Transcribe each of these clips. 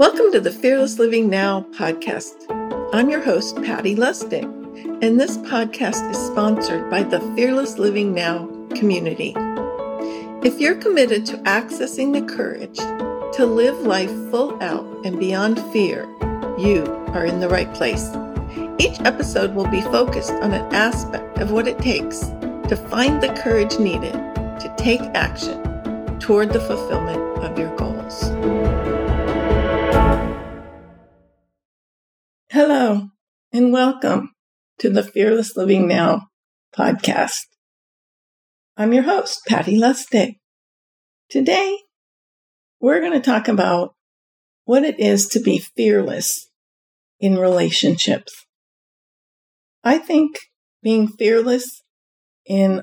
Welcome to the Fearless Living Now podcast. I'm your host, Patti Lustig, and this podcast is sponsored by the Fearless Living Now community. If you're committed to accessing the courage to live life full out and beyond fear, you are in the right place. Each episode will be focused on an aspect of what it takes to find the courage needed to take action toward the fulfillment of your goals. Hello, and welcome to the Fearless Living Now podcast. I'm your host, Patti Lustig. Today, we're going to talk about what it is to be fearless in relationships. I think being fearless in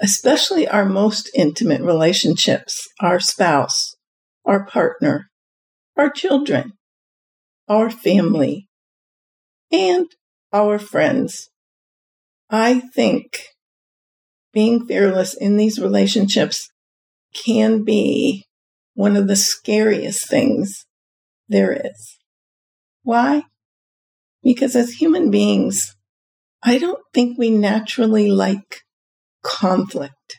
especially our most intimate relationships, our spouse, our partner, our children, our family, and our friends. I think being fearless in these relationships can be one of the scariest things there is. Why? Because as human beings, I don't think we naturally like conflict.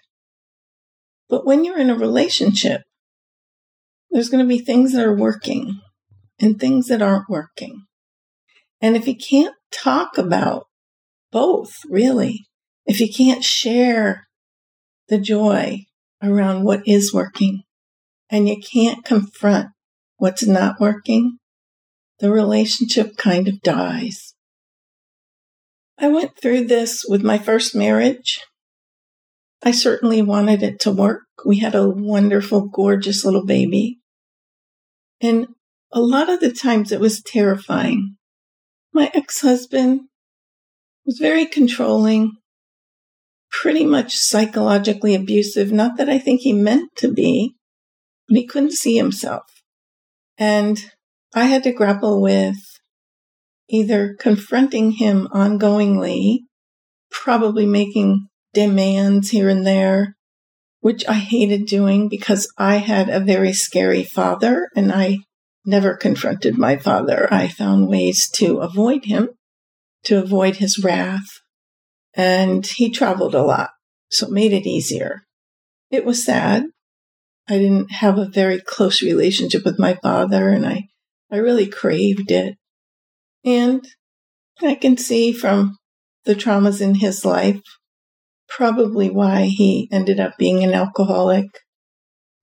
But when you're in a relationship, there's going to be things that are working and things that aren't working. And if you can't talk about both, really, if you can't share the joy around what is working and you can't confront what's not working, the relationship kind of dies. I went through this with my first marriage. I certainly wanted it to work. We had a wonderful, gorgeous little baby. And a lot of the times it was terrifying my ex husband was very controlling, pretty much psychologically abusive. Not that I think he meant to be, but he couldn't see himself. And I had to grapple with either confronting him ongoingly, probably making demands here and there, which I hated doing because I had a very scary father and I never confronted my father. I found ways to avoid him, to avoid his wrath. And he traveled a lot, so it made it easier. It was sad. I didn't have a very close relationship with my father, and I, I really craved it. And I can see from the traumas in his life probably why he ended up being an alcoholic,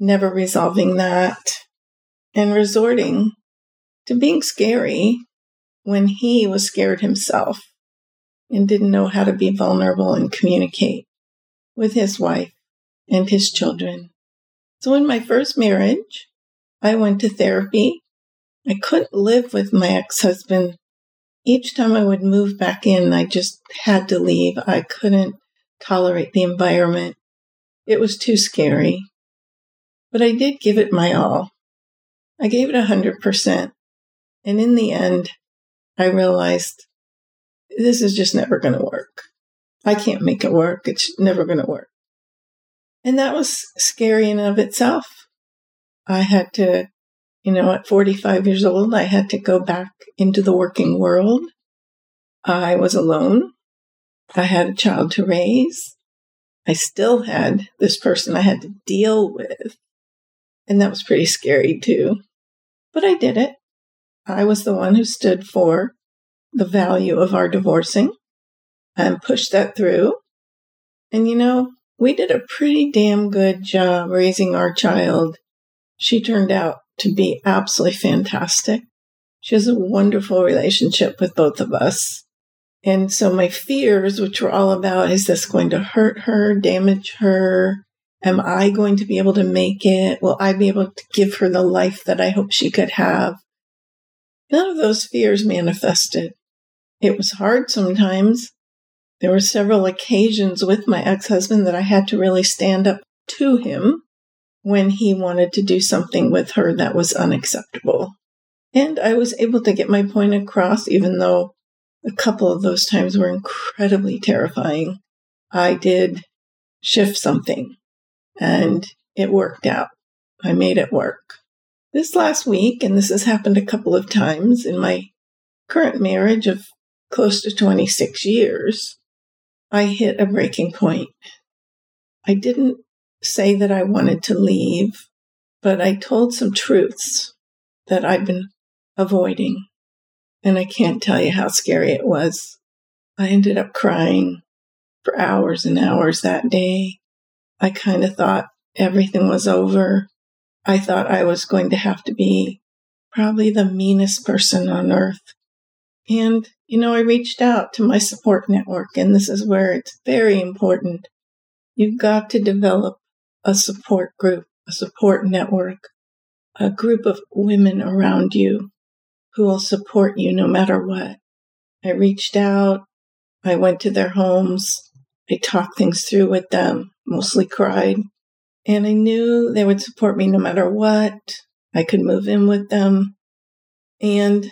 never resolving that and resorting to being scary when he was scared himself and didn't know how to be vulnerable and communicate with his wife and his children. So, in my first marriage, I went to therapy. I couldn't live with my ex husband. Each time I would move back in, I just had to leave. I couldn't tolerate the environment. It was too scary. But I did give it my all. I gave it a hundred percent. And in the end, I realized this is just never going to work. I can't make it work. It's never going to work. And that was scary in of itself. I had to, you know, at 45 years old, I had to go back into the working world. I was alone. I had a child to raise. I still had this person I had to deal with. And that was pretty scary too. But I did it. I was the one who stood for the value of our divorcing and pushed that through. And you know, we did a pretty damn good job raising our child. She turned out to be absolutely fantastic. She has a wonderful relationship with both of us. And so my fears, which were all about, is this going to hurt her, damage her? Am I going to be able to make it? Will I be able to give her the life that I hope she could have? None of those fears manifested. It was hard sometimes. There were several occasions with my ex husband that I had to really stand up to him when he wanted to do something with her that was unacceptable. And I was able to get my point across, even though a couple of those times were incredibly terrifying. I did shift something and mm-hmm. it worked out. I made it work. This last week, and this has happened a couple of times in my current marriage of close to 26 years, I hit a breaking point. I didn't say that I wanted to leave, but I told some truths that I've been avoiding. And I can't tell you how scary it was. I ended up crying for hours and hours that day. I kind of thought everything was over. I thought I was going to have to be probably the meanest person on earth. And, you know, I reached out to my support network, and this is where it's very important. You've got to develop a support group, a support network, a group of women around you who will support you no matter what. I reached out. I went to their homes. I talked things through with them, mostly cried. And I knew they would support me no matter what. I could move in with them. And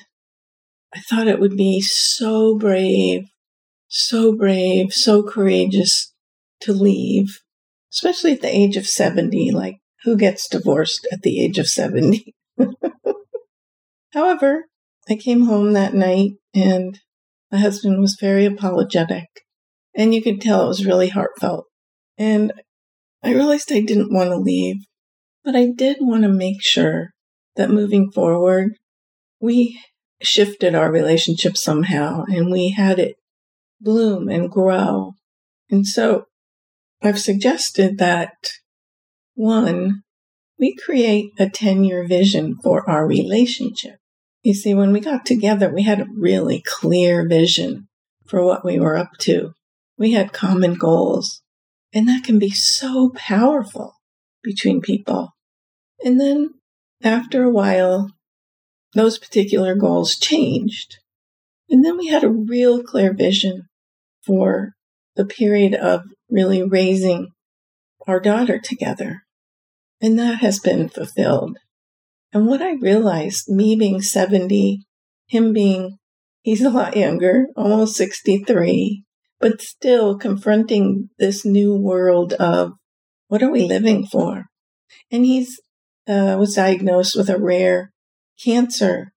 I thought it would be so brave, so brave, so courageous to leave, especially at the age of 70. Like, who gets divorced at the age of 70? However, I came home that night and my husband was very apologetic. And you could tell it was really heartfelt. And I realized I didn't want to leave, but I did want to make sure that moving forward, we shifted our relationship somehow and we had it bloom and grow. And so I've suggested that one, we create a 10 year vision for our relationship. You see, when we got together, we had a really clear vision for what we were up to. We had common goals, and that can be so powerful between people. And then after a while, those particular goals changed. And then we had a real clear vision for the period of really raising our daughter together. And that has been fulfilled. And what I realized, me being 70, him being, he's a lot younger, almost 63, but still confronting this new world of what are we living for? And he's uh, was diagnosed with a rare cancer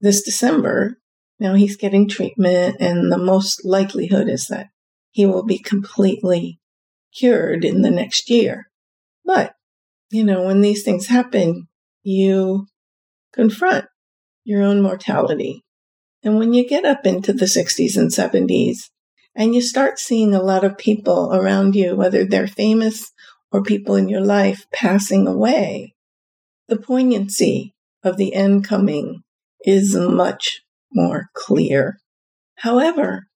this December. Now he's getting treatment, and the most likelihood is that he will be completely cured in the next year. But, you know, when these things happen, you confront your own mortality. And when you get up into the 60s and 70s, and you start seeing a lot of people around you, whether they're famous or people in your life passing away, the poignancy of the end coming is much more clear. However,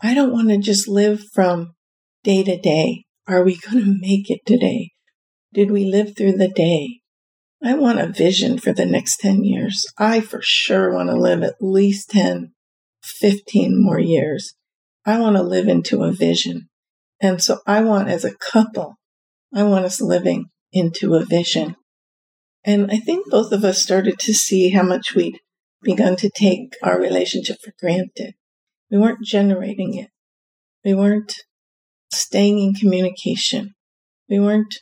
I don't want to just live from day to day. Are we going to make it today? Did we live through the day? I want a vision for the next 10 years. I for sure want to live at least 10, 15 more years. I want to live into a vision. And so I want as a couple, I want us living into a vision. And I think both of us started to see how much we'd begun to take our relationship for granted. We weren't generating it. We weren't staying in communication. We weren't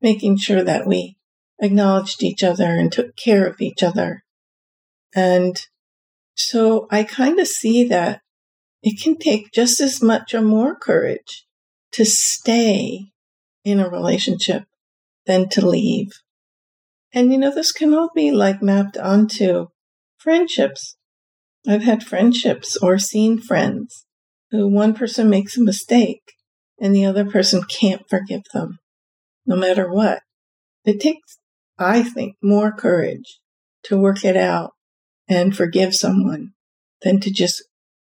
making sure that we acknowledged each other and took care of each other. And so I kind of see that it can take just as much or more courage to stay in a relationship than to leave. And you know, this can all be like mapped onto friendships. I've had friendships or seen friends who one person makes a mistake and the other person can't forgive them, no matter what. It takes, I think, more courage to work it out and forgive someone than to just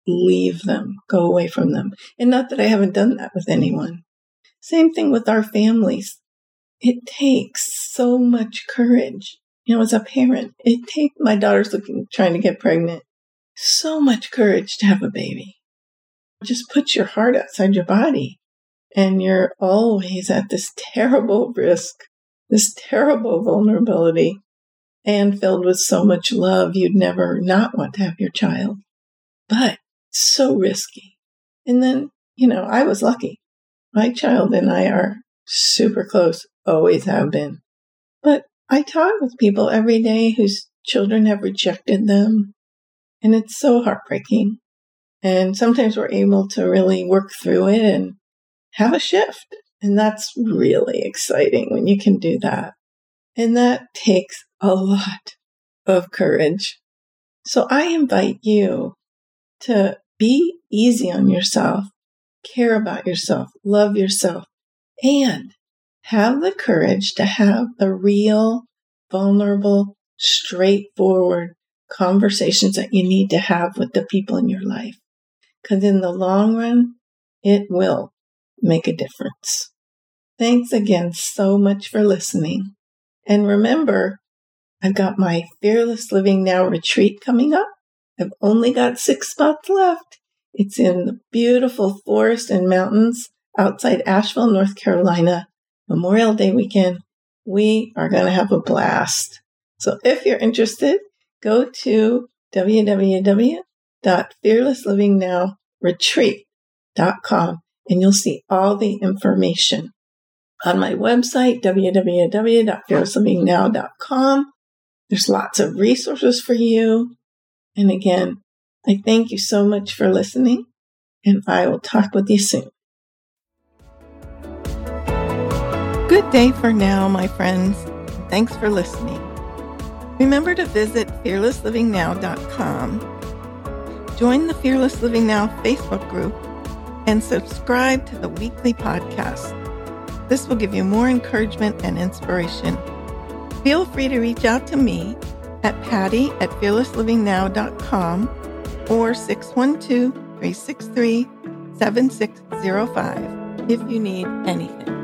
leave them, go away from them. And not that I haven't done that with anyone. Same thing with our families. It takes so much courage. You know, as a parent, it takes my daughter's looking, trying to get pregnant. So much courage to have a baby. Just put your heart outside your body and you're always at this terrible risk, this terrible vulnerability and filled with so much love you'd never not want to have your child. But so risky. And then, you know, I was lucky. My child and I are super close, always have been. But I talk with people every day whose children have rejected them, and it's so heartbreaking. And sometimes we're able to really work through it and have a shift. And that's really exciting when you can do that. And that takes a lot of courage. So I invite you to be easy on yourself, care about yourself, love yourself, and have the courage to have the real, vulnerable, straightforward conversations that you need to have with the people in your life. Because in the long run, it will make a difference. Thanks again so much for listening. And remember, I've got my Fearless Living Now retreat coming up. I've only got six spots left. It's in the beautiful forest and mountains outside Asheville, North Carolina, Memorial Day weekend. We are going to have a blast. So if you're interested, go to www.fearlesslivingnowretreat.com and you'll see all the information on my website, www.fearlesslivingnow.com. There's lots of resources for you. And again, I thank you so much for listening, and I will talk with you soon. Good day for now, my friends. Thanks for listening. Remember to visit fearlesslivingnow.com, join the Fearless Living Now Facebook group, and subscribe to the weekly podcast. This will give you more encouragement and inspiration. Feel free to reach out to me at patti at fearlesslivingnow.com or 612 363 7605 if you need anything.